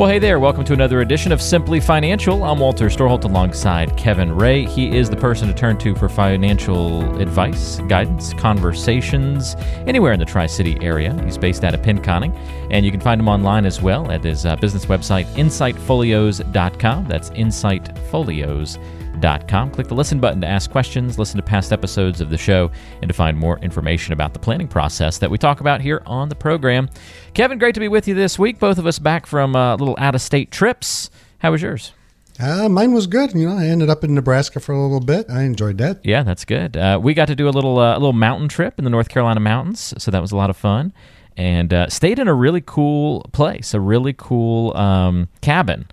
Well, hey there. Welcome to another edition of Simply Financial. I'm Walter Storholt alongside Kevin Ray. He is the person to turn to for financial advice, guidance, conversations, anywhere in the Tri City area. He's based out of Pinconning, and you can find him online as well at his uh, business website, insightfolios.com. That's insightfolios.com com. Click the listen button to ask questions, listen to past episodes of the show, and to find more information about the planning process that we talk about here on the program. Kevin, great to be with you this week. Both of us back from uh, little out of state trips. How was yours? Uh, mine was good. You know, I ended up in Nebraska for a little bit. I enjoyed that. Yeah, that's good. Uh, we got to do a little uh, a little mountain trip in the North Carolina mountains, so that was a lot of fun. And uh, stayed in a really cool place, a really cool um, cabin.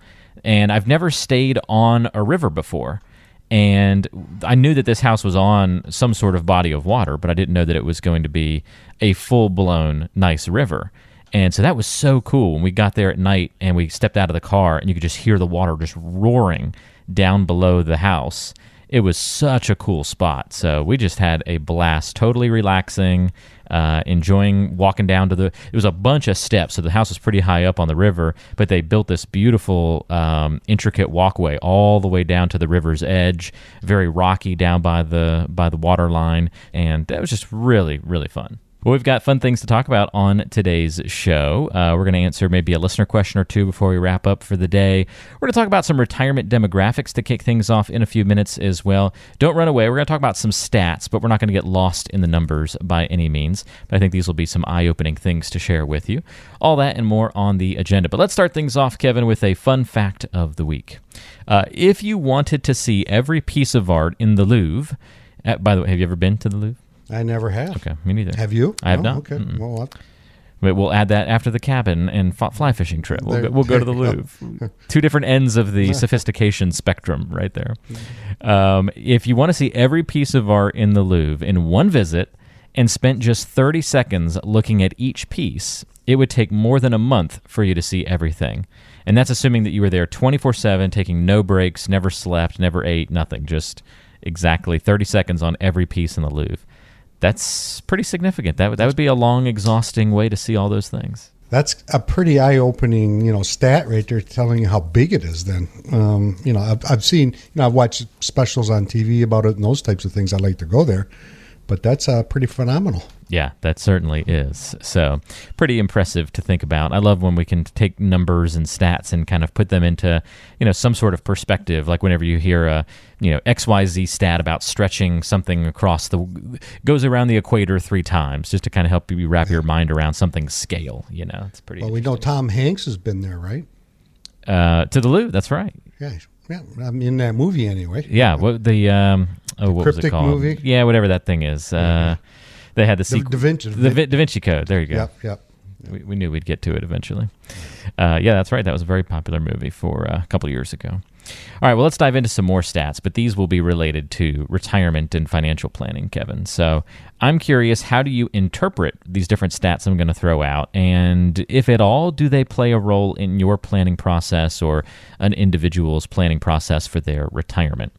And I've never stayed on a river before and I knew that this house was on some sort of body of water, but I didn't know that it was going to be a full blown nice river. And so that was so cool when we got there at night and we stepped out of the car and you could just hear the water just roaring down below the house. It was such a cool spot. So we just had a blast, totally relaxing uh, enjoying walking down to the. It was a bunch of steps, so the house was pretty high up on the river, but they built this beautiful, um, intricate walkway all the way down to the river's edge, very rocky down by the by the water line, and that was just really really fun. Well, we've got fun things to talk about on today's show. Uh, we're going to answer maybe a listener question or two before we wrap up for the day. We're going to talk about some retirement demographics to kick things off in a few minutes as well. Don't run away. We're going to talk about some stats, but we're not going to get lost in the numbers by any means. But I think these will be some eye opening things to share with you. All that and more on the agenda. But let's start things off, Kevin, with a fun fact of the week. Uh, if you wanted to see every piece of art in the Louvre, uh, by the way, have you ever been to the Louvre? I never have. Okay, me neither. Have you? I have no? not. Okay. Mm-mm. Well, what? But we'll add that after the cabin and fly fishing trip. We'll go, we'll go to the Louvre. Two different ends of the sophistication spectrum, right there. Um, if you want to see every piece of art in the Louvre in one visit and spent just 30 seconds looking at each piece, it would take more than a month for you to see everything. And that's assuming that you were there 24 7, taking no breaks, never slept, never ate, nothing. Just exactly 30 seconds on every piece in the Louvre that's pretty significant. That would that would be a long, exhausting way to see all those things. That's a pretty eye-opening, you know, stat right there, telling you how big it is. Then, um, you know, I've, I've seen, you know, I've watched specials on TV about it and those types of things. I like to go there, but that's uh, pretty phenomenal. Yeah, that certainly is. So, pretty impressive to think about. I love when we can take numbers and stats and kind of put them into, you know, some sort of perspective. Like whenever you hear a, you know, XYZ stat about stretching something across the goes around the equator 3 times just to kind of help you wrap your mind around something scale, you know. It's pretty Well, we know Tom Hanks has been there, right? uh to the Louvre, that's right. Yeah. Yeah, I'm in that movie anyway. Yeah, what the um oh what was it Cryptic called? movie? Yeah, whatever that thing is. Uh they had the Da, sequel da Vinci. the Vi- Da Vinci Code. There you go. Yep, yep. We, we knew we'd get to it eventually. Uh, yeah, that's right. That was a very popular movie for uh, a couple of years ago. All right, well, let's dive into some more stats, but these will be related to retirement and financial planning, Kevin. So I'm curious, how do you interpret these different stats I'm going to throw out? And if at all, do they play a role in your planning process or an individual's planning process for their retirement?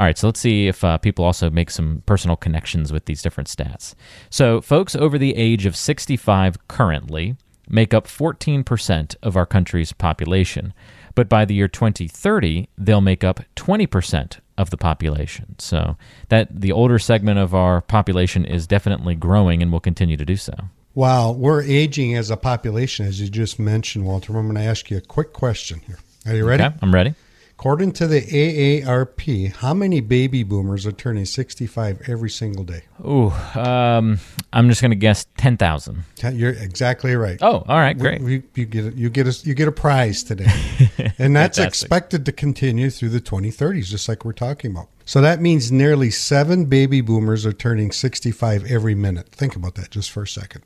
All right, so let's see if uh, people also make some personal connections with these different stats. So, folks over the age of 65 currently make up 14% of our country's population, but by the year 2030, they'll make up 20% of the population. So, that the older segment of our population is definitely growing and will continue to do so. Wow, we're aging as a population, as you just mentioned, Walter. I'm going to ask you a quick question here. Are you ready? Okay, I'm ready. According to the AARP, how many baby boomers are turning 65 every single day? Ooh, um, I'm just going to guess 10,000. You're exactly right. Oh, all right, We- great. we- you get a, you get a, you get a prize today, and that's expected to continue through the 2030s, just like we're talking about. So that means nearly seven baby boomers are turning 65 every minute. Think about that just for a second.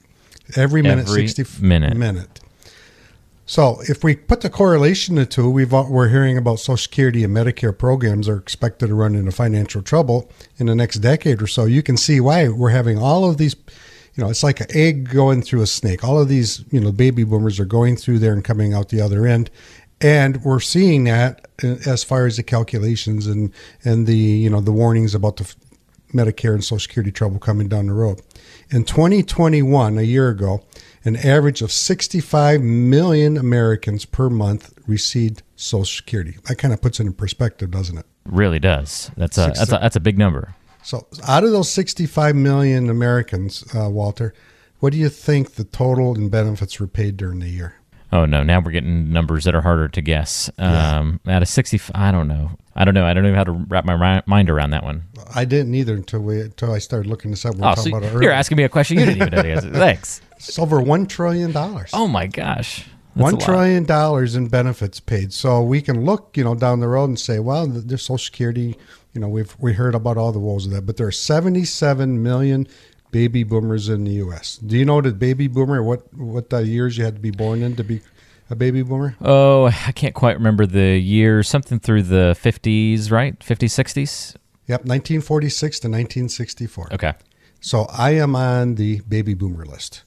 Every minute, Every 60 minute. minute. So if we put the correlation to two, we've we're hearing about Social Security and Medicare programs are expected to run into financial trouble in the next decade or so. You can see why we're having all of these. You know, it's like an egg going through a snake. All of these, you know, baby boomers are going through there and coming out the other end, and we're seeing that uh, as far as the calculations and and the you know the warnings about the Medicare and Social Security trouble coming down the road. In 2021, a year ago, an average of 65 million Americans per month received Social Security. That kind of puts it in perspective, doesn't it? Really does. That's a that's a, that's a big number. So, out of those 65 million Americans, uh, Walter, what do you think the total in benefits were paid during the year? Oh no! Now we're getting numbers that are harder to guess. Um, Out of sixty, I don't know. I don't know. I don't know how to wrap my mind around that one. I didn't either until we until I started looking this up. We oh, so you're asking me a question you didn't even know the answer. Thanks. It's over one trillion dollars. Oh my gosh. That's one trillion dollars in benefits paid. So we can look, you know, down the road and say, well, the Social Security, you know, we've we heard about all the woes of that, but there are 77 million baby boomers in the U.S. Do you know the baby boomer? What what the years you had to be born in to be a baby boomer? Oh, I can't quite remember the year. Something through the 50s, right? 50s, 60s. Yep, 1946 to 1964. Okay. So I am on the baby boomer list.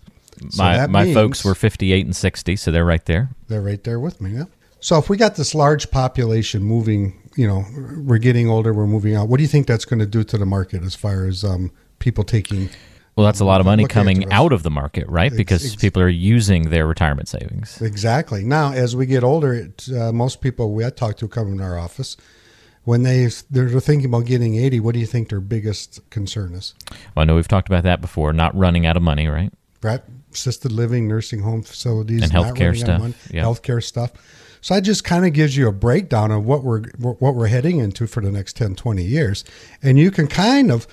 So my my folks were 58 and 60, so they're right there. They're right there with me. Yeah. So if we got this large population moving, you know, we're getting older, we're moving out. What do you think that's going to do to the market as far as um, people taking well, that's a lot of money coming out of the market, right? Because ex- people are using their retirement savings. Exactly. Now, as we get older, it, uh, most people we I talk to come in our office when they they're thinking about getting 80. What do you think their biggest concern is? Well, I know we've talked about that before. Not running out of money, right? Right. Assisted living, nursing home facilities, and healthcare stuff. Yeah. Healthcare stuff. So that just kind of gives you a breakdown of what we're what we're heading into for the next 10, 20 years, and you can kind of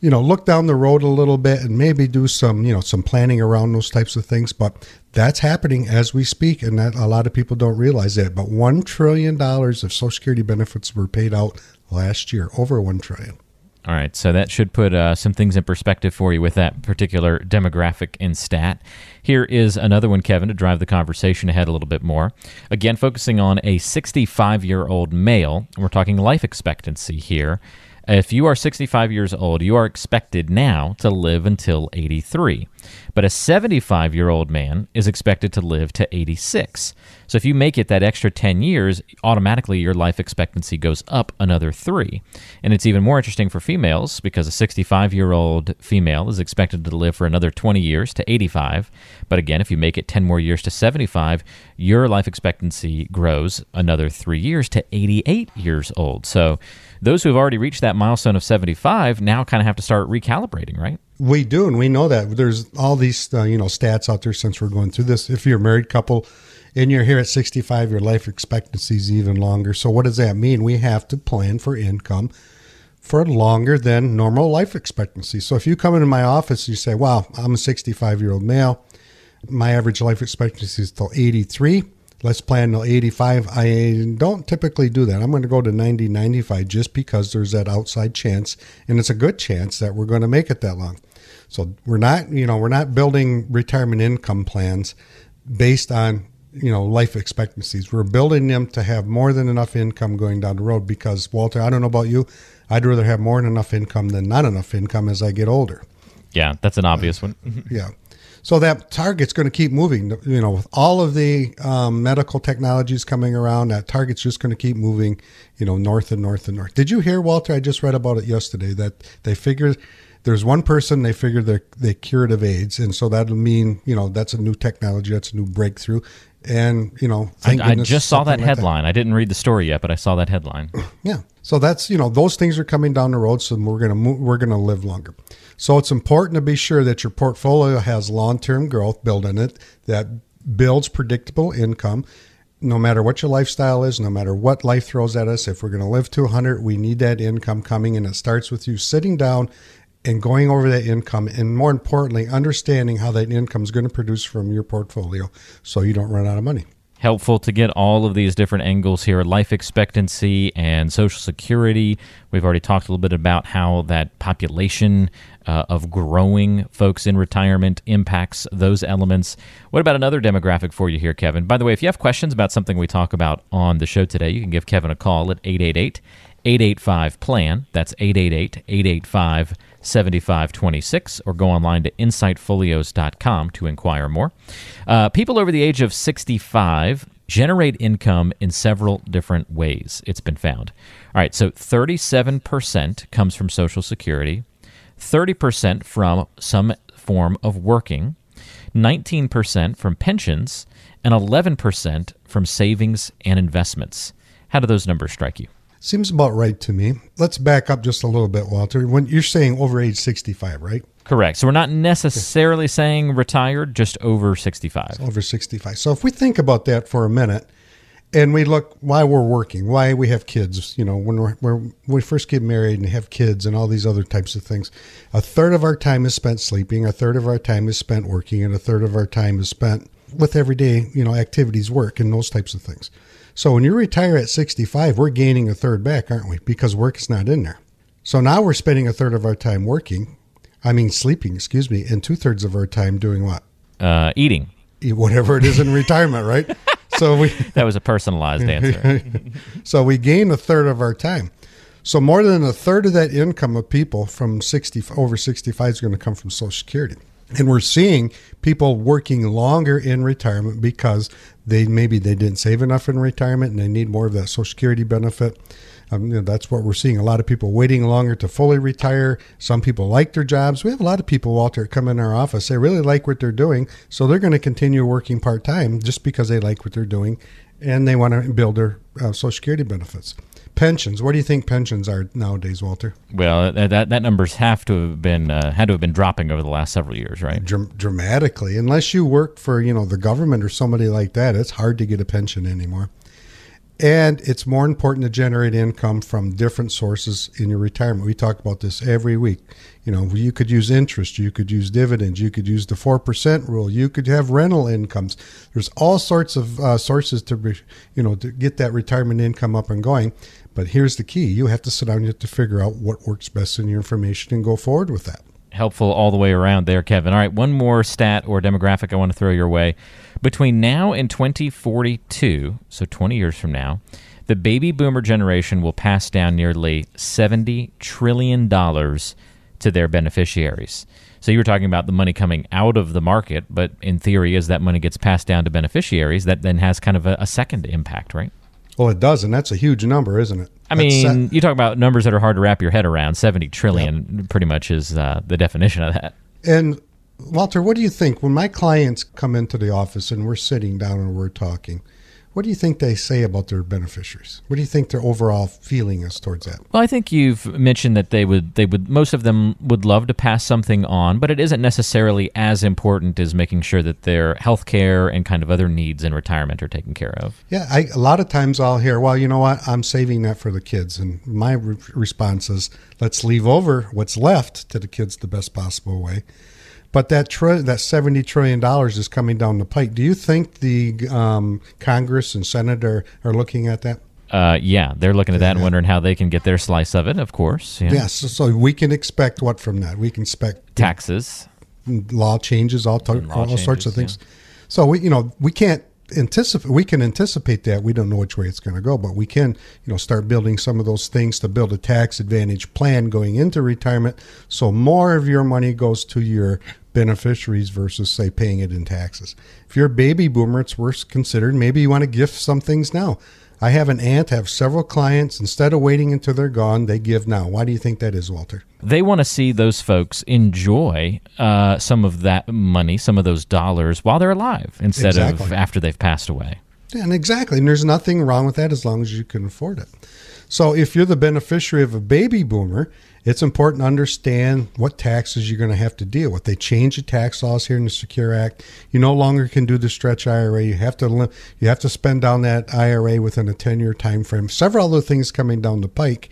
you know, look down the road a little bit and maybe do some, you know, some planning around those types of things. But that's happening as we speak, and that a lot of people don't realize that. But one trillion dollars of Social Security benefits were paid out last year, over one trillion. All right, so that should put uh, some things in perspective for you with that particular demographic and stat. Here is another one, Kevin, to drive the conversation ahead a little bit more. Again, focusing on a 65 year old male. We're talking life expectancy here. If you are 65 years old, you are expected now to live until 83. But a 75 year old man is expected to live to 86. So if you make it that extra 10 years, automatically your life expectancy goes up another three. And it's even more interesting for females because a 65 year old female is expected to live for another 20 years to 85. But again, if you make it 10 more years to 75, your life expectancy grows another three years to 88 years old. So those who have already reached that milestone of 75 now kind of have to start recalibrating, right? We do, and we know that there's all these uh, you know stats out there since we're going through this. If you're a married couple and you're here at 65, your life expectancy is even longer. So what does that mean? We have to plan for income for longer than normal life expectancy. So if you come into my office, and you say, "Wow, I'm a 65 year old male. My average life expectancy is till 83." Let's plan till 85. I don't typically do that. I'm going to go to 90, 95 just because there's that outside chance, and it's a good chance that we're going to make it that long. So we're not, you know, we're not building retirement income plans based on, you know, life expectancies. We're building them to have more than enough income going down the road because, Walter, I don't know about you, I'd rather have more than enough income than not enough income as I get older. Yeah, that's an obvious one. yeah. So that target's going to keep moving. You know, with all of the um, medical technologies coming around, that target's just going to keep moving. You know, north and north and north. Did you hear, Walter? I just read about it yesterday that they figure there's one person they figured they they cured of AIDS, and so that'll mean you know that's a new technology, that's a new breakthrough, and you know, I, I, just saw that headline. That. I didn't read the story yet, but I saw that headline. Yeah, so that's you know those things are coming down the road, so we're gonna move, we're gonna live longer. So it's important to be sure that your portfolio has long term growth built in it that builds predictable income. No matter what your lifestyle is, no matter what life throws at us, if we're going to live to 100, we need that income coming. And it starts with you sitting down and going over that income and more importantly understanding how that income is going to produce from your portfolio so you don't run out of money helpful to get all of these different angles here. Life expectancy and social security. We've already talked a little bit about how that population uh, of growing folks in retirement impacts those elements. What about another demographic for you here kevin? By the way if you have questions about something we talk about on the show today you can give kevin a call at 888 885 plan that's 888 885 7526 or go online to insightfolios.com to inquire more. Uh, people over the age of 65 generate income in several different ways, it's been found. All right, so 37% comes from Social Security, 30% from some form of working, 19% from pensions, and 11% from savings and investments. How do those numbers strike you? Seems about right to me. Let's back up just a little bit, Walter. When you're saying over age 65, right? Correct. So we're not necessarily saying retired, just over 65. Over 65. So if we think about that for a minute and we look why we're working, why we have kids, you know, when we're, when we first get married and have kids and all these other types of things, a third of our time is spent sleeping, a third of our time is spent working, and a third of our time is spent with everyday, you know, activities, work, and those types of things. So when you retire at 65, we're gaining a third back, aren't we? Because work is not in there. So now we're spending a third of our time working. I mean, sleeping, excuse me, and two thirds of our time doing what? Uh, eating. Whatever it is in retirement, right? So we that was a personalized answer. so we gain a third of our time. So more than a third of that income of people from 60 over 65 is going to come from Social Security. And we're seeing people working longer in retirement because they maybe they didn't save enough in retirement and they need more of that Social Security benefit. Um, you know, that's what we're seeing. A lot of people waiting longer to fully retire. Some people like their jobs. We have a lot of people, Walter, come in our office. They really like what they're doing, so they're going to continue working part time just because they like what they're doing, and they want to build their uh, Social Security benefits. Pensions. What do you think pensions are nowadays, Walter? Well, that that numbers have to have been uh, had to have been dropping over the last several years, right? Dr- dramatically. Unless you work for you know the government or somebody like that, it's hard to get a pension anymore. And it's more important to generate income from different sources in your retirement. We talk about this every week. You know, you could use interest, you could use dividends, you could use the 4% rule, you could have rental incomes. There's all sorts of uh, sources to, you know, to get that retirement income up and going. But here's the key you have to sit down and you have to figure out what works best in your information and go forward with that. Helpful all the way around there, Kevin. All right, one more stat or demographic I want to throw your way. Between now and 2042, so 20 years from now, the baby boomer generation will pass down nearly $70 trillion to their beneficiaries. So you were talking about the money coming out of the market, but in theory, as that money gets passed down to beneficiaries, that then has kind of a, a second impact, right? Well, it does, and that's a huge number, isn't it? I mean, you talk about numbers that are hard to wrap your head around. Seventy trillion, yep. pretty much, is uh, the definition of that. And Walter, what do you think when my clients come into the office and we're sitting down and we're talking? What do you think they say about their beneficiaries? What do you think their overall feeling is towards that? Well, I think you've mentioned that they would they would most of them would love to pass something on, but it isn't necessarily as important as making sure that their health care and kind of other needs in retirement are taken care of. Yeah, I, a lot of times I'll hear, "Well, you know what? I'm saving that for the kids." And my re- response is, "Let's leave over what's left to the kids the best possible way." But that tr- that seventy trillion dollars is coming down the pike. Do you think the um, Congress and Senate are, are looking at that? Uh, yeah, they're looking at that and wondering how they can get their slice of it. Of course. Yeah. Yes. So, so, we can expect what from that? We can expect taxes, law changes, all, to- law all changes, sorts of things. Yeah. So we, you know, we can't anticipate we can anticipate that we don't know which way it's going to go but we can you know start building some of those things to build a tax advantage plan going into retirement so more of your money goes to your beneficiaries versus say paying it in taxes. If you're a baby boomer, it's worth considering. Maybe you want to gift some things now. I have an aunt, have several clients. Instead of waiting until they're gone, they give now. Why do you think that is, Walter? They want to see those folks enjoy uh, some of that money, some of those dollars while they're alive instead exactly. of after they've passed away. Yeah, and exactly. And there's nothing wrong with that as long as you can afford it. So if you're the beneficiary of a baby boomer, it's important to understand what taxes you're going to have to deal with. They change the tax laws here in the Secure Act. You no longer can do the stretch IRA. You have to you have to spend down that IRA within a 10 year time frame. Several other things coming down the pike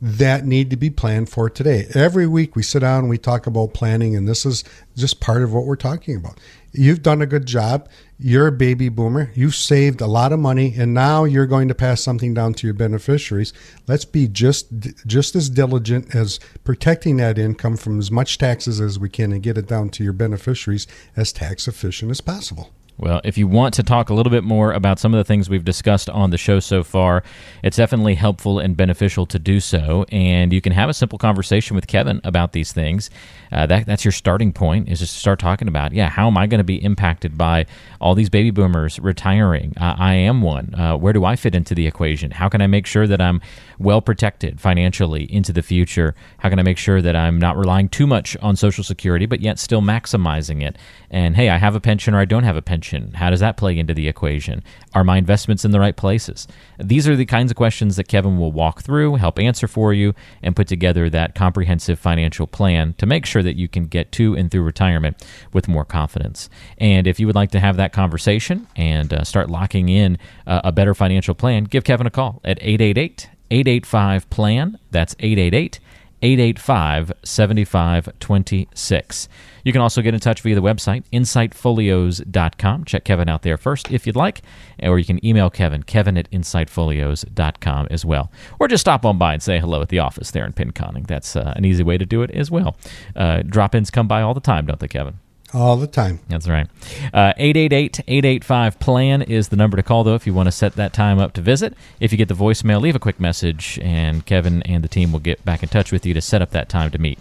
that need to be planned for today. Every week we sit down and we talk about planning, and this is just part of what we're talking about. You've done a good job. You're a baby boomer. You've saved a lot of money, and now you're going to pass something down to your beneficiaries. Let's be just just as diligent as protecting that income from as much taxes as we can, and get it down to your beneficiaries as tax efficient as possible. Well, if you want to talk a little bit more about some of the things we've discussed on the show so far, it's definitely helpful and beneficial to do so. And you can have a simple conversation with Kevin about these things. Uh, that, that's your starting point, is just to start talking about, yeah, how am I going to be impacted by all these baby boomers retiring? Uh, I am one. Uh, where do I fit into the equation? How can I make sure that I'm well protected financially into the future? How can I make sure that I'm not relying too much on Social Security, but yet still maximizing it? And hey, I have a pension or I don't have a pension pension? How does that play into the equation? Are my investments in the right places? These are the kinds of questions that Kevin will walk through, help answer for you, and put together that comprehensive financial plan to make sure that you can get to and through retirement with more confidence. And if you would like to have that conversation and uh, start locking in uh, a better financial plan, give Kevin a call at 888 885 PLAN. That's 888 885 7526. You can also get in touch via the website, insightfolios.com. Check Kevin out there first if you'd like, or you can email Kevin, kevin at insightfolios.com as well. Or just stop on by and say hello at the office there in Pinconning. That's uh, an easy way to do it as well. Uh, drop ins come by all the time, don't they, Kevin? All the time. That's right. Uh, 888 885 PLAN is the number to call, though, if you want to set that time up to visit. If you get the voicemail, leave a quick message, and Kevin and the team will get back in touch with you to set up that time to meet.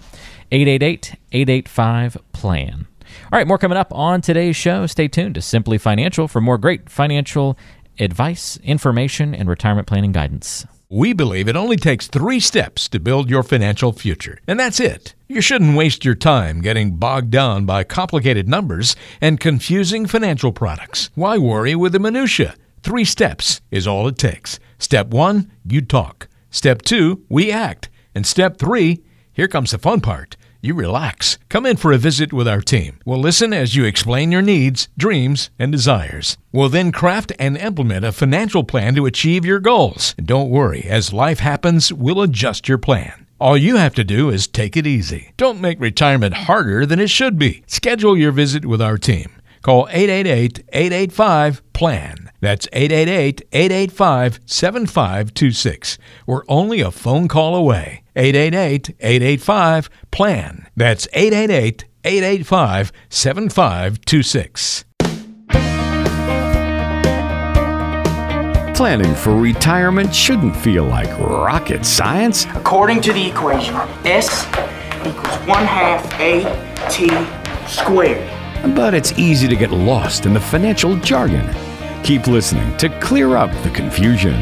888 885 PLAN. All right, more coming up on today's show. Stay tuned to Simply Financial for more great financial advice, information, and retirement planning guidance. We believe it only takes three steps to build your financial future, and that's it. You shouldn't waste your time getting bogged down by complicated numbers and confusing financial products. Why worry with the minutiae? Three steps is all it takes. Step one, you talk. Step two, we act. And step three, here comes the fun part. You relax. Come in for a visit with our team. We'll listen as you explain your needs, dreams, and desires. We'll then craft and implement a financial plan to achieve your goals. And don't worry, as life happens, we'll adjust your plan. All you have to do is take it easy. Don't make retirement harder than it should be. Schedule your visit with our team. Call 888 885 PLAN. That's 888 885 7526. We're only a phone call away. 888 885 PLAN. That's 888 885 7526. Planning for retirement shouldn't feel like rocket science. According to the equation, S equals 1 half A T squared. But it's easy to get lost in the financial jargon. Keep listening to clear up the confusion.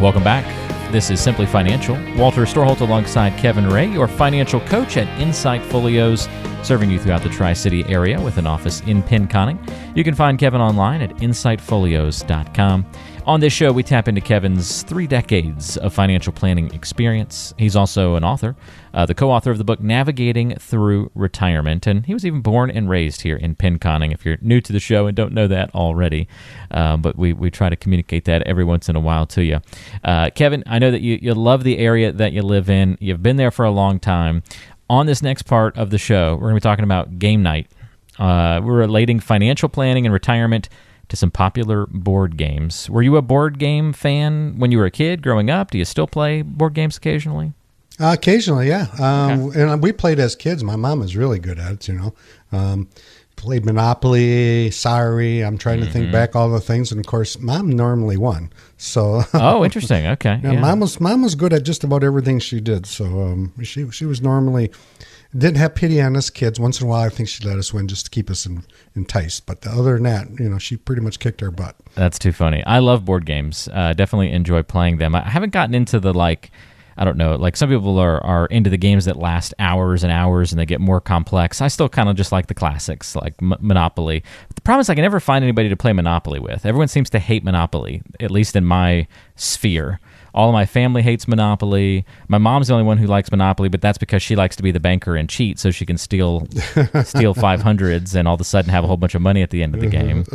Welcome back. This is Simply Financial. Walter Storholt alongside Kevin Ray, your financial coach at Insight Folios, serving you throughout the Tri City area with an office in Pinconning. You can find Kevin online at insightfolios.com. On this show, we tap into Kevin's three decades of financial planning experience. He's also an author, uh, the co author of the book Navigating Through Retirement, and he was even born and raised here in Pinconning. If you're new to the show and don't know that already, uh, but we, we try to communicate that every once in a while to you. Uh, Kevin, I know that you, you love the area that you live in, you've been there for a long time. On this next part of the show, we're going to be talking about game night. Uh, we're relating financial planning and retirement to some popular board games. Were you a board game fan when you were a kid growing up? Do you still play board games occasionally? Uh, occasionally, yeah. Um, okay. And we played as kids. My mom was really good at it, you know. Um, played Monopoly, Sorry. I'm trying to mm-hmm. think back all the things, and of course, mom normally won. So oh, interesting. Okay, yeah, yeah. mom was mom was good at just about everything she did. So um, she she was normally didn't have pity on us kids. Once in a while, I think she let us win just to keep us in, enticed. But other than that, you know, she pretty much kicked our butt. That's too funny. I love board games. Uh, definitely enjoy playing them. I haven't gotten into the like. I don't know. Like some people are, are into the games that last hours and hours and they get more complex. I still kind of just like the classics, like M- Monopoly. But the problem is I can never find anybody to play Monopoly with. Everyone seems to hate Monopoly, at least in my sphere. All of my family hates Monopoly. My mom's the only one who likes Monopoly, but that's because she likes to be the banker and cheat, so she can steal steal five hundreds and all of a sudden have a whole bunch of money at the end of the game.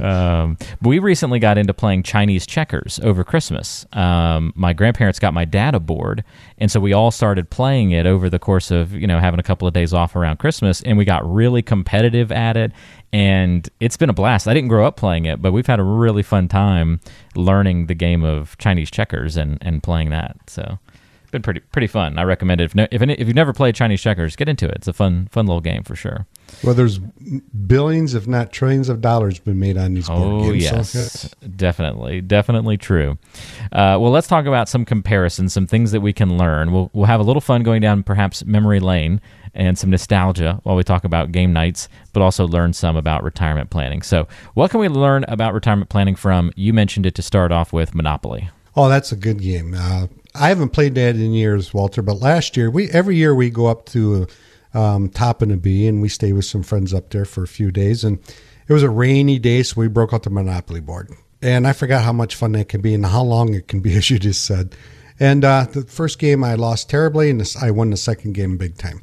Um, but we recently got into playing Chinese checkers over Christmas. Um, my grandparents got my dad a board, and so we all started playing it over the course of you know having a couple of days off around Christmas, and we got really competitive at it and it's been a blast. I didn't grow up playing it, but we've had a really fun time learning the game of Chinese checkers and, and playing that. So it's been pretty pretty fun. I recommend it. If, no, if, if you've never played Chinese checkers, get into it. It's a fun fun little game for sure. Well, there's billions, if not trillions, of dollars been made on these board Oh games. yes, definitely, definitely true. Uh, well, let's talk about some comparisons, some things that we can learn. We'll we'll have a little fun going down perhaps memory lane and some nostalgia while we talk about game nights, but also learn some about retirement planning. So, what can we learn about retirement planning from? You mentioned it to start off with Monopoly. Oh, that's a good game. Uh, I haven't played that in years, Walter. But last year, we every year we go up to um, Topinabee, and we stayed with some friends up there for a few days. And it was a rainy day, so we broke out the Monopoly board. And I forgot how much fun that can be and how long it can be, as you just said. And uh, the first game I lost terribly, and I won the second game big time.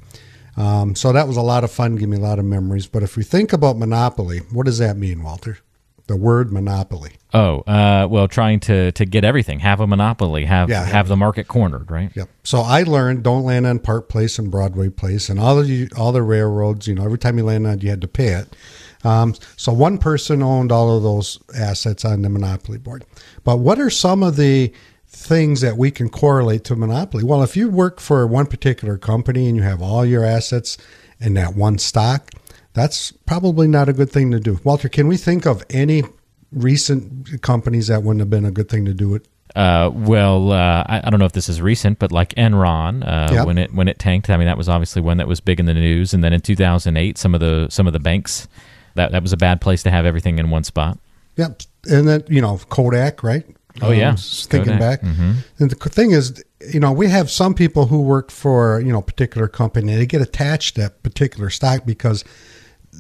Um, so that was a lot of fun, gave me a lot of memories. But if we think about Monopoly, what does that mean, Walter? The word monopoly. Oh, uh, well, trying to to get everything, have a monopoly, have Yeah. have the market cornered, right? Yep. So I learned don't land on Park Place and Broadway Place and all the all the railroads. You know, every time you land on, it, you had to pay it. Um, so one person owned all of those assets on the monopoly board. But what are some of the things that we can correlate to monopoly? Well, if you work for one particular company and you have all your assets in that one stock, that's probably not a good thing to do. Walter, can we think of any recent companies that wouldn't have been a good thing to do it? Uh, well, uh, I, I don't know if this is recent, but like Enron, uh, Yep. when it when it tanked, I mean that was obviously one that was big in the news. And then in 2008, some of the some of the banks, that that was a bad place to have everything in one spot. Yep. And then, you know, Kodak, right? Oh, yeah. s- Thinking Kodak. back. And the thing is, you know, we have some people who work for, you know, a particular company. They get attached to that particular stock because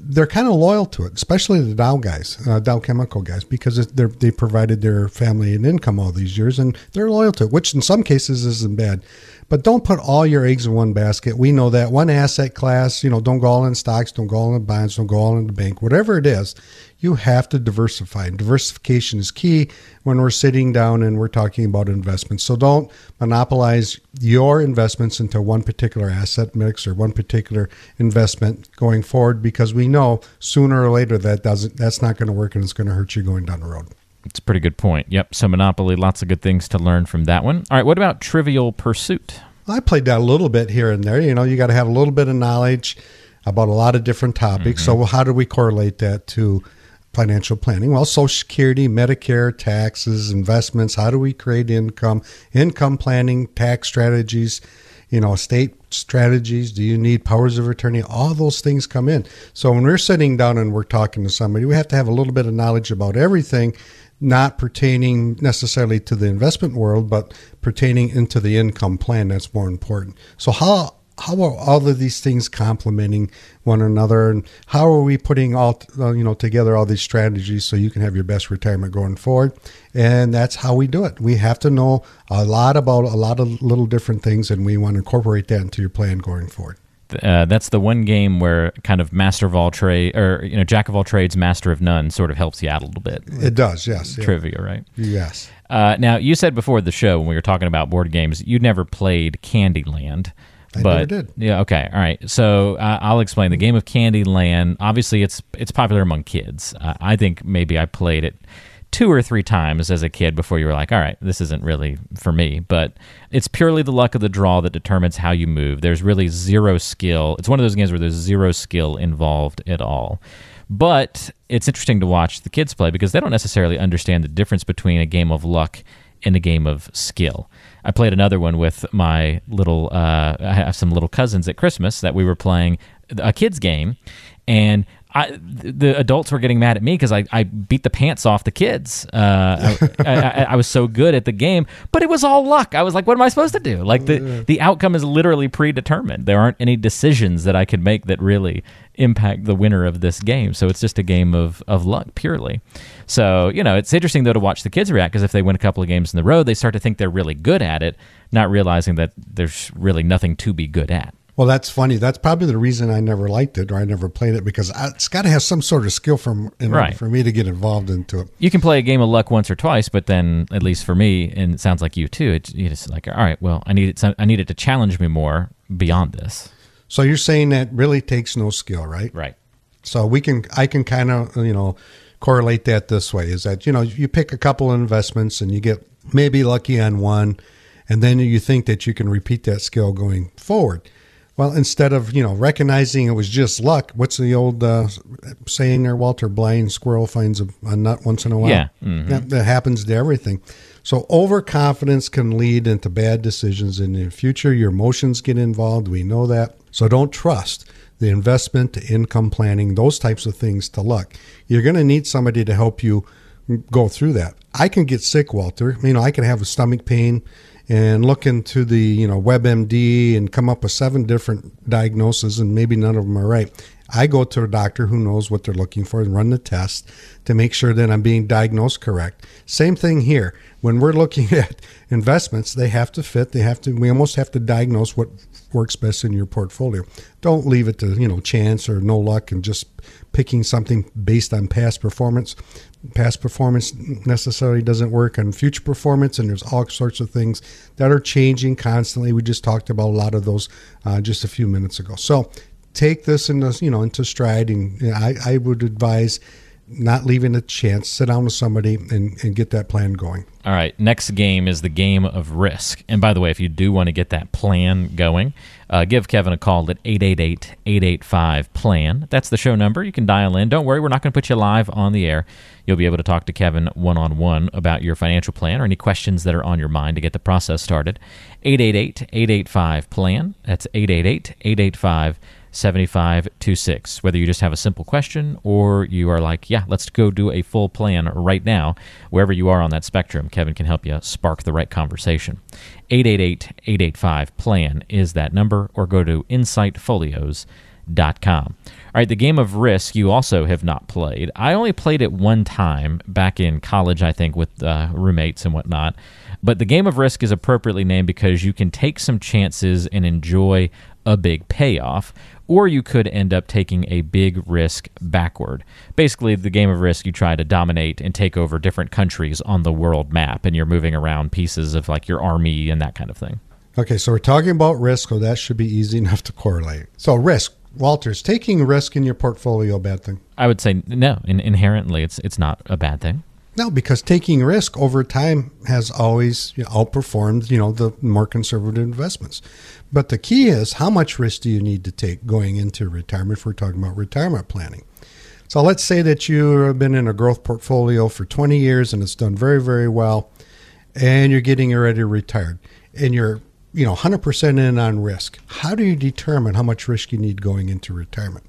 they're kind of loyal to it, especially the Dow guys, uh, Dow Chemical guys, because they provided their family an income all these years and they're loyal to it, which in some cases isn't bad. But don't put all your eggs in one basket. We know that one asset class, you know, don't go all in stocks, don't go all in bonds, don't go all in the bank, whatever it is, you have to diversify. And diversification is key when we're sitting down and we're talking about investments. So don't monopolize your investments into one particular asset mix or one particular investment going forward because we know sooner or later that doesn't that's not going to work and it's going to hurt you going down the road. It's a pretty good point. Yep. So Monopoly, lots of good things to learn from that one. All right. What about Trivial Pursuit? I played that a little bit here and there. You know, you got to have a little bit of knowledge about a lot of different topics. Mm-hmm. So, how do we correlate that to financial planning? Well, Social Security, Medicare, taxes, investments. How do we create income? Income planning, tax strategies. You know, estate strategies. Do you need powers of attorney? All those things come in. So when we're sitting down and we're talking to somebody, we have to have a little bit of knowledge about everything not pertaining necessarily to the investment world, but pertaining into the income plan. That's more important. So how how are all of these things complementing one another, and how are we putting all uh, you know together all these strategies so you can have your best retirement going forward? And that's how we do it. We have to know a lot about a lot of little different things, and we want to incorporate that into your plan going forward. Uh, that's the one game where kind of master of all trade, or you know, jack of all trades, master of none, sort of helps you out a little bit. It does, yes, yeah. Trivia, right? yes. Uh, now, you said before the show when we were talking about board games, you'd never played Candyland. I but, never did. Yeah. Okay. All right. So uh, I'll explain the game of Candyland. Obviously, it's it's popular among kids. Uh, I think maybe I played it two or three times as a kid before you were like, all right, this isn't really for me. But it's purely the luck of the draw that determines how you move. There's really zero skill. It's one of those games where there's zero skill involved at all. But it's interesting to watch the kids play because they don't necessarily understand the difference between a game of luck and a game of skill. I played another one with my little, uh, I have some little cousins at Christmas that we were playing a kids game. And I, the adults were getting mad at me because I, I beat the pants off the kids. Uh, I, I, I, was so good at the game, but it was all luck. I was like, what am I supposed to do? Like the, the outcome is literally predetermined. There aren't any decisions that I could make that really impact the winner of this game. So it's just a game of, of luck purely. So, you know, it's interesting though to watch the kids react because if they win a couple of games in the row, they start to think they're really good at it, not realizing that there's really nothing to be good at. Well, that's funny. That's probably the reason I never liked it or I never played it because I, it's got to have some sort of skill from in Right. for me to get involved into it. You can play a game of luck once or twice, but then, at least for me, and it sounds like you too, it's just like, all right, well, I need it. I need it to challenge me more beyond this. So you're saying that really takes no skill, right? Right. So we can, I can kind of, you know, correlate that this way: is that you know you pick a couple of investments and you get maybe lucky on one, and then you think that you can repeat that skill going forward. Well, instead of you know recognizing it was just luck, what's the old uh, saying there, Walter? Blind squirrel finds a, a nut once in a while. Yeah. Mhm. That, that happens to everything. So overconfidence can lead into bad decisions in the future. Your emotions get involved. We know that. So don't trust the investment to income planning, those types of things to luck. You're going to need somebody to help you go through that. I can get sick, Walter. You know, I can have a stomach pain and look into the, you know, WebMD and come up with seven different diagnoses and maybe none of them are right. I go to a doctor who knows what they're looking for and run the test to make sure that I'm being diagnosed correct. Same thing here. When we're looking at investments, they have to fit. They have to. We almost have to diagnose what works best in your portfolio. Don't leave it to you know chance or no luck and just picking something based on past performance. Past performance necessarily doesn't work on future performance, and there's all sorts of things that are changing constantly. We just talked about a lot of those uh, just a few minutes ago. So take this into you know into stride, and I, I would advise not leaving a chance. Sit down with somebody and, and get that plan going. All right. Next game is the game of risk. And by the way, if you do want to get that plan going, uh, give Kevin a call at 888 885 PLAN. That's the show number. You can dial in. Don't worry, we're not going to put you live on the air. You'll be able to talk to Kevin one on one about your financial plan or any questions that are on your mind to get the process started. 888 885 PLAN. That's 888 885 7526. Whether you just have a simple question or you are like, yeah, let's go do a full plan right now, wherever you are on that spectrum, Kevin can help you spark the right conversation. 888 885 PLAN is that number, or go to insightfolios.com. All right, the game of Risk you also have not played. I only played it one time back in college, I think, with uh, roommates and whatnot. But the game of Risk is appropriately named because you can take some chances and enjoy a big payoff, or you could end up taking a big risk backward. Basically, the game of Risk, you try to dominate and take over different countries on the world map, and you're moving around pieces of like your army and that kind of thing. Okay, so we're talking about risk, so that should be easy enough to correlate. So risk, Walters, taking risk in your portfolio a bad thing? I would say no. In, inherently, it's it's not a bad thing. No, because taking risk over time has always you know, outperformed, you know, the more conservative investments. But the key is how much risk do you need to take going into retirement if we're talking about retirement planning. So let's say that you have been in a growth portfolio for 20 years and it's done very, very well, and you're getting ready to retire, and you're you know 100% in on risk. How do you determine how much risk you need going into retirement?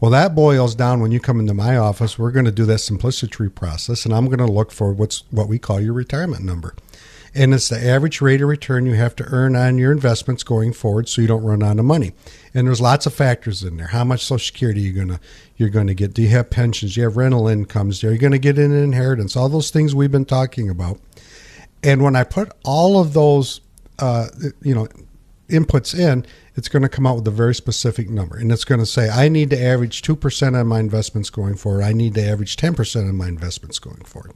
Well, that boils down when you come into my office. We're going to do that simplicity process, and I'm going to look for what's what we call your retirement number, and it's the average rate of return you have to earn on your investments going forward, so you don't run out of money. And there's lots of factors in there. How much Social Security you're gonna you're going to get? Do you have pensions? Do you have rental incomes? Are you going to get an inheritance? All those things we've been talking about. And when I put all of those, uh, you know, inputs in, it's going to come out with a very specific number. And it's going to say, I need to average 2% on my investments going forward. I need to average 10% on my investments going forward.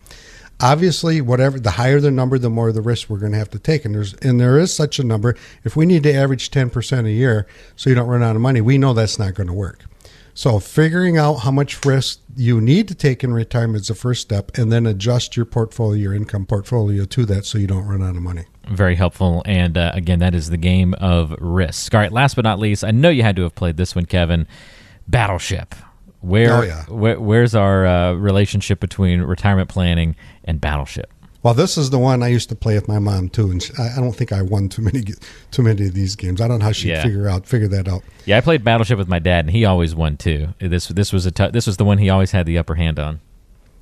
Obviously, whatever the higher the number, the more the risk we're going to have to take. And there's and there is such a number. If we need to average 10% a year so you don't run out of money, we know that's not going to work. So figuring out how much risk you need to take in retirement is the first step, and then adjust your portfolio, your income portfolio to that, so you don't run out of money. Very helpful. And uh, again, that is the game of risk. All right, last but not least, I know you had to have played this one, Kevin. Battleship. Where, Oh, yeah. where where's our uh, relationship between retirement planning and Battleship? Well, this is the one I used to play with my mom too, and she, I I don't think I won too many too many of these games. I don't know how she Yeah. figure out figure that out. Yeah, I played Battleship with my dad, and he always won too. This this was a t- this was the one he always had the upper hand on.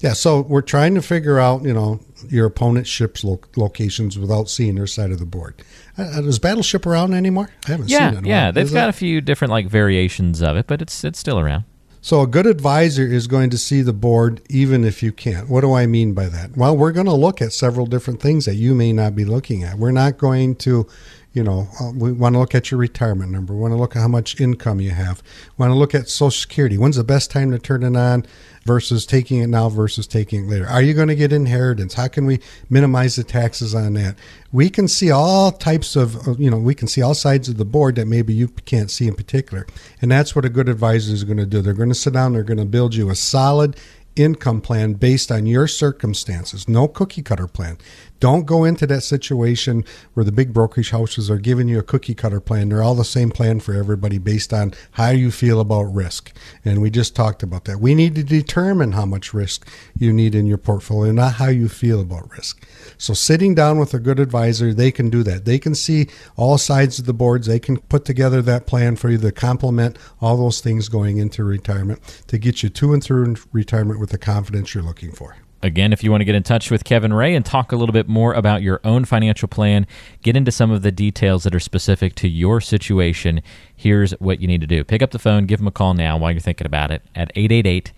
Yeah, so we're trying to figure out, you know, your opponent's ship's lo- locations without seeing their side of the board. Uh, uh, is Battleship around anymore? I haven't Yeah, seen it. yeah, while. they've Is got a few different like variations of it, but it's it's still around. So a good advisor is going to see the board even if you can't. What do I mean by that? Well, we're going to look at several different things that you may not be looking at. We're not going to, you know, uh, we want to look at your retirement number. We want to look at how much income you have. We want to look at Social Security. When's the best time to turn it on versus taking it now versus taking it later? Are you going to get inheritance? How can we minimize the taxes on that? We can see all types of, of, you know, we can see all sides of the board that maybe you can't see in particular. And that's what a good advisor is going to do. They're going to sit down, they're going to build you a solid income plan based on your circumstances. No cookie cutter plan. Don't go into that situation where the big brokerage houses are giving you a cookie cutter plan. They're all the same plan for everybody based on how you feel about risk. And we just talked about that. We need to determine how much risk you need in your portfolio, not how you feel about risk. So sitting down with a good advisor, they can do that. They can see all sides of the boards. They can put together that plan for you to complement all those things going into retirement to get you to and through retirement with the confidence you're looking for. Again, if you want to get in touch with Kevin Ray and talk a little bit more about your own financial plan, get into some of the details that are specific to your situation, here's what you need to do. Pick up the phone, give him a call now while you're thinking about it at 888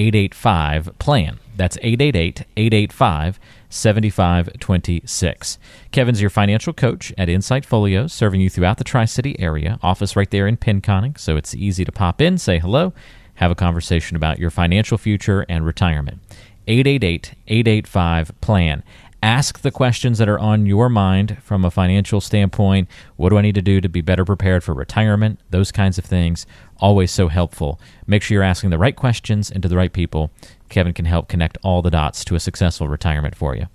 885 PLAN. That's 888 885 7526. Kevin's your financial coach at Insight Folios, serving you throughout the Tri City area. Office right there in Pinconning, so it's easy to pop in, say hello, have a conversation about your financial future and retirement. 888 885 PLAN. Ask the questions that are on your mind from a financial standpoint. What do I need to do to be better prepared for retirement? Those kinds of things. Always so helpful. Make sure you're asking the right questions and to the right people. Kevin can help connect all the dots to a successful retirement for you.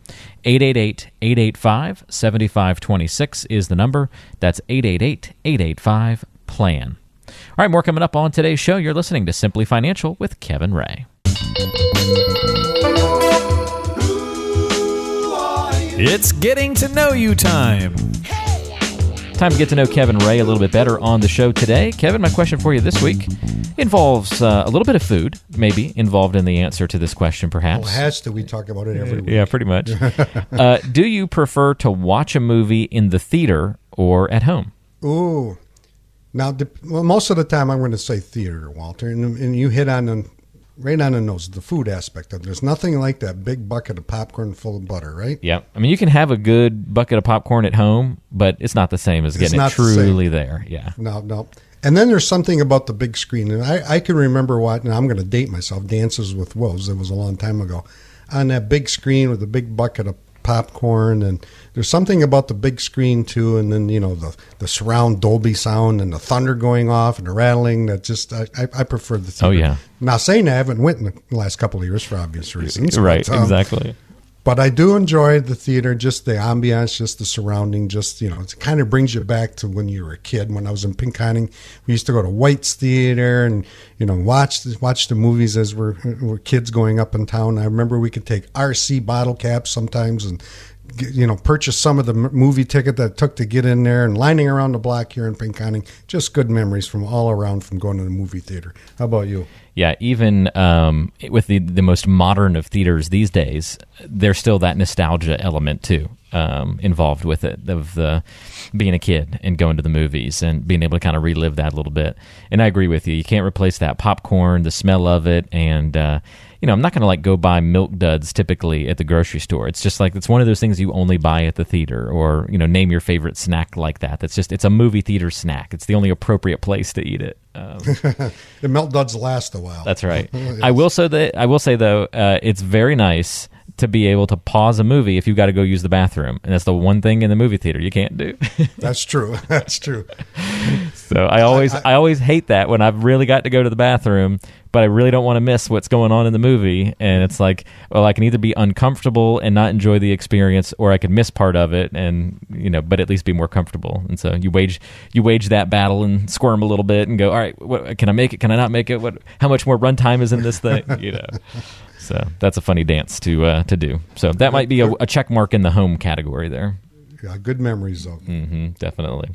888 885 7526 is the number. That's 888 885 PLAN. All right, more coming up on today's show. You're listening to Simply Financial with Kevin Ray. It's getting to know you time. Time to get to know Kevin Ray a little bit better on the show today. Kevin, my question for you this week involves uh, a little bit of food, maybe involved in the answer to this question, perhaps. Well, has to. We talk about it every week. yeah, pretty much. uh, do you prefer to watch a movie in the theater or at home? Ooh. Now, well, most of the time I'm going to say theater, Walter, and, and you hit on right on the nose, the food aspect of it. There's nothing like that big bucket of popcorn full of butter, right? Yeah. I mean, you can have a good bucket of popcorn at home, but it's not the same as It's getting it not the truly there. Yeah. No, no. And then there's something about the big screen, and I, I can remember watching. I'm going to date myself. Dances with Wolves. It was a long time ago, on that big screen with a big bucket of popcorn, and there's something about the big screen too. And then you know the the surround Dolby sound and the thunder going off and the rattling. That just I, I, I prefer the. Theater. Oh, yeah. Now saying I haven't went in the last couple of years for obvious reasons. Right. but, um, exactly. But I do enjoy the theater, just the ambiance, just the surrounding, just you know, it kind of brings you back to when you were a kid. When I was in Pinconning, we used to go to White's Theater and you know watch the, watch the movies as we're, we're kids going up in town. I remember we could take RC bottle caps sometimes and you know purchase some of the movie ticket that took to get in there and lining around the block here in Pinconning. Just good memories from all around from going to the movie theater. How about you? Yeah, even um, with the the most modern of theaters these days, there's still that nostalgia element too um, involved with it of the being a kid and going to the movies and being able to kind of relive that a little bit. And I agree with you. You can't replace that popcorn, the smell of it, and uh, you know I'm not going to like go buy milk duds typically at the grocery store. It's just like it's one of those things you only buy at the theater, or you know name your favorite snack like that. That's just it's a movie theater snack. It's the only appropriate place to eat it. Um, The milk duds last a while. that's right. I will say that I will say though, uh, it's very nice to be able to pause a movie if you've got to go use the bathroom, and that's the one thing in the movie theater you can't do. That's true. That's true. so I always I, always hate that when I've really got to go to the bathroom. but I really don't want to miss what's going on in the movie. And it's like, well, I can either be uncomfortable and not enjoy the experience, or I can miss part of it and you know, but at least be more comfortable. And so you wage you wage that battle and squirm a little bit and go, all right, what, can I make it? Can I not make it? What? How much more runtime is in this thing? You know. So that's a funny dance to uh, to do. So that might be a, a check mark in the home category there. Yeah, good memories though. hmm definitely.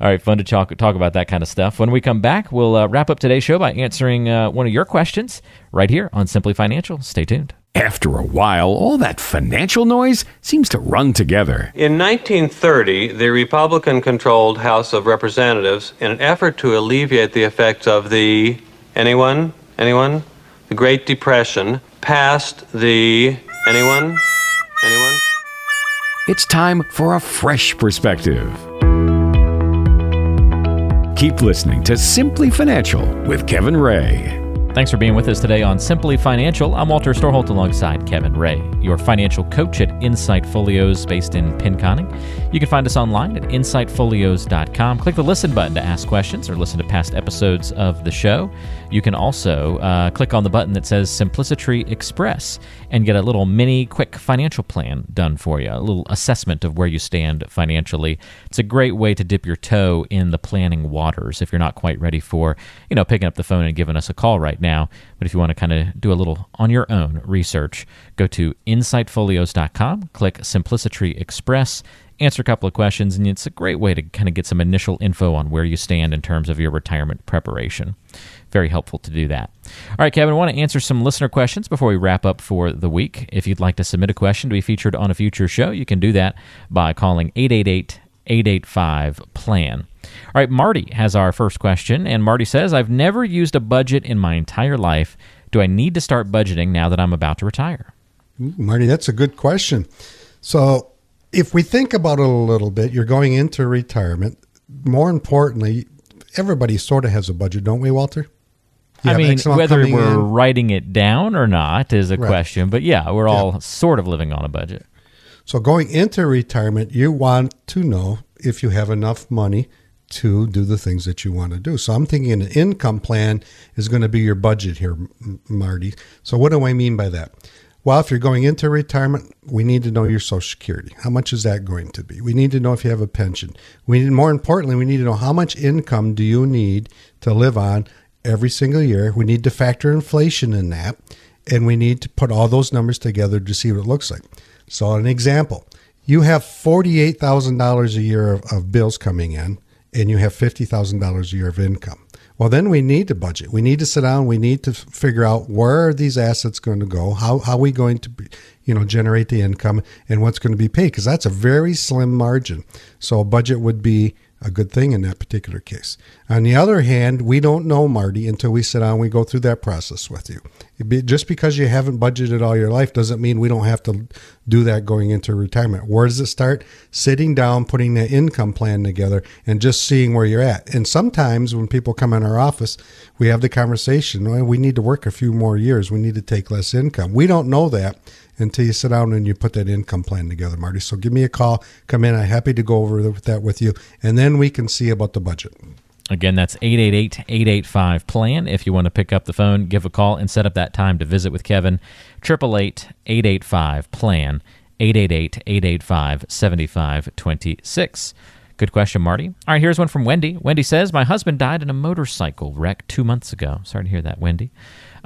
All right, fun to talk talk about that kind of stuff. When we come back, we'll uh, wrap up today's show by answering uh, one of your questions right here on Simply Financial. Stay tuned. After a while, all that financial noise seems to run together. In 1930, the Republican controlled House of Representatives, in an effort to alleviate the effects of the. Anyone? Anyone? The Great Depression, passed the. Anyone? Anyone? It's time for a fresh perspective. Keep listening to Simply Financial with Kevin Ray. Thanks for being with us today on Simply Financial. I'm Walter Storholt alongside Kevin Ray, your financial coach at Insight Folios based in Pinconning. You can find us online at insightfolios.com. Click the listen button to ask questions or listen to past episodes of the show. You can also uh, click on the button that says Simplicity Express and get a little mini quick financial plan done for you, a little assessment of where you stand financially. It's a great way to dip your toe in the planning waters if you're not quite ready for, you know, picking up the phone and giving us a call right now. But if you want to kind of do a little on your own research, go to insightfolios.com, click Simplicity Express answer a couple of questions, and it's a great way to kind of get some initial info on where you stand in terms of your retirement preparation. Very helpful to do that. All right, Kevin, I want to answer some listener questions before we wrap up for the week. If you'd like to submit a question to be featured on a future show, you can do that by calling 888 885 PLAN. All right, Marty has our first question, and Marty says, I've never used a budget in my entire life. Do I need to start budgeting now that I'm about to retire? Marty, that's a good question. So, if we think about it a little bit, you're going into retirement. More importantly, everybody sort of has a budget, don't we, Walter? You I mean, whether we're in. writing it down or not is a Right. question, but yeah, we're all sort of living on a budget. So going into retirement, you want to know if you have enough money to do the things that you want to do. So I'm thinking an income plan is going to be your budget here, Marty. So what do I mean by that? Well, if you're going into retirement, we need to know your social security. How much is that going to be? We need to know if you have a pension. We need more importantly, we need to know how much income do you need to live on every single year. We need to factor inflation in that, and we need to put all those numbers together to see what it looks like. So, an example you have $48,000 a year of, of bills coming in, and you have $50,000 a year of income. Well, then we need to budget. We need to sit down. We need to figure out where are these assets going to go? How, how are we going to, be, you know, generate the income and what's going to be paid? Because that's a very slim margin. So a budget would be a good thing in that particular case. On the other hand, we don't know, Marty, until we sit down and we go through that process with you. Be, just because you haven't budgeted all your life doesn't mean we don't have to do that going into retirement. Where does it start? Sitting down, putting the income plan together, and just seeing where you're at. And sometimes when people come in our office, we have the conversation, well, we need to work a few more years. We need to take less income. We don't know that until you sit down and you put that income plan together, Marty. So give me a call. Come in. I'm happy to go over that with you. And then we can see about the budget. Again, that's 888 885 PLAN. If you want to pick up the phone, give a call and set up that time to visit with Kevin. 888 885 PLAN. 888 885 7526. Good question, Marty. All right, here's one from Wendy. Wendy says, My husband died in a motorcycle wreck two months ago. Sorry to hear that, Wendy.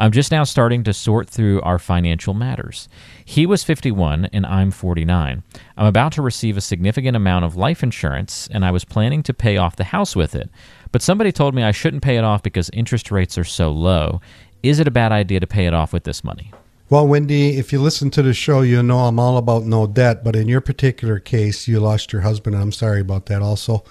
I'm just now starting to sort through our financial matters. He was 51 and I'm 49. I'm about to receive a significant amount of life insurance and I was planning to pay off the house with it. But somebody told me I shouldn't pay it off because interest rates are so low. Is it a bad idea to pay it off with this money? Well, Wendy, if you listen to the show, you know I'm all about no debt. But in your particular case, you lost your husband. and I'm sorry about that also.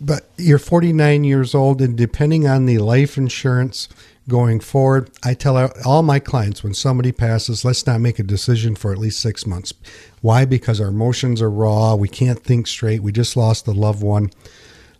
But you're 49 years old, and depending on the life insurance going forward, I tell all my clients when somebody passes, let's not make a decision for at least six months. Why? Because our emotions are raw. We can't think straight. We just lost a loved one.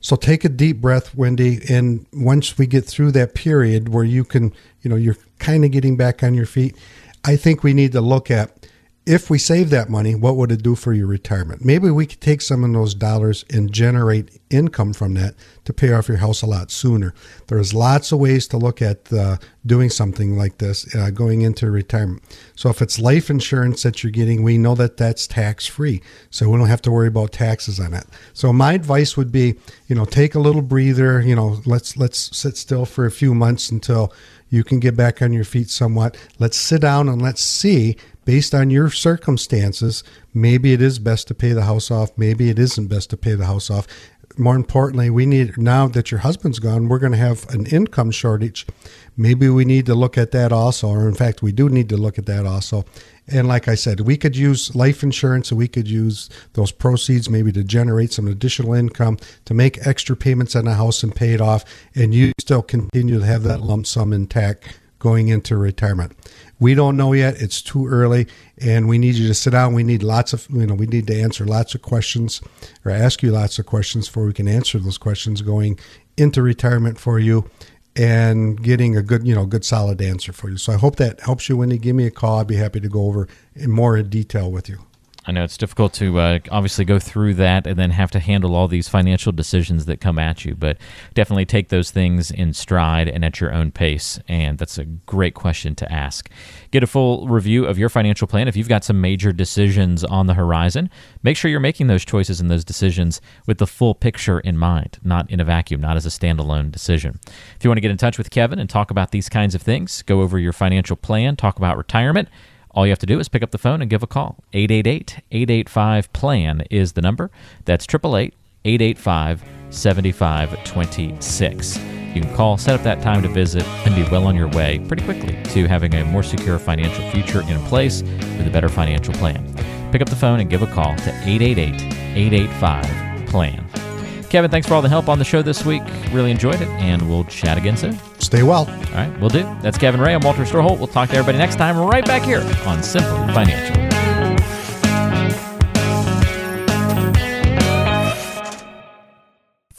So take a deep breath, Wendy, and once we get through that period where you can, you know, you're kind of getting back on your feet, I think we need to look at if we save that money, what would it do for your retirement? Maybe we could take some of those dollars and generate income from that to pay off your house a lot sooner. There's lots of ways to look at uh, doing something like this uh, going into retirement. So if it's life insurance that you're getting, we know that that's tax free, so we don't have to worry about taxes on it. So my advice would be, you know, take a little breather. You know, let's let's sit still for a few months until you can get back on your feet somewhat. Let's sit down and let's see based on your circumstances, maybe it is best to pay the house off, maybe it isn't best to pay the house off. More importantly, we need now that your husband's gone, we're going to have an income shortage. Maybe we need to look at that also, or in fact, we do need to look at that also. And like I said, we could use life insurance and we could use those proceeds maybe to generate some additional income to make extra payments on the house and pay it off, and you still continue to have that lump sum intact going into retirement. We don't know yet. It's too early, and we need you to sit down. We need lots of, you know, we need to answer lots of questions or ask you lots of questions before we can answer those questions going into retirement for you and getting a good, you know, good solid answer for you. So I hope that helps you. When you give me a call, I'd be happy to go over in more detail with you. I know it's difficult to uh, obviously go through that and then have to handle all these financial decisions that come at you, but definitely take those things in stride and at your own pace. And that's a great question to ask. Get a full review of your financial plan. If you've got some major decisions on the horizon, make sure you're making those choices and those decisions with the full picture in mind, not in a vacuum, not as a standalone decision. If you want to get in touch with Kevin and talk about these kinds of things, go over your financial plan, talk about retirement all you have to do is pick up the phone and give a call. 888 885 PLAN is the number. That's 888 885 7526. You can call, set up that time to visit, and be well on your way pretty quickly to having a more secure financial future in place with a better financial plan. Pick up the phone and give a call to 888 885 PLAN. Kevin, thanks for all the help on the show this week. Really enjoyed it, and we'll chat again soon. Stay well. All right, we'll do. That's Kevin Ray. I'm Walter Storholt. We'll talk to everybody next time, right back here on Simply Financial.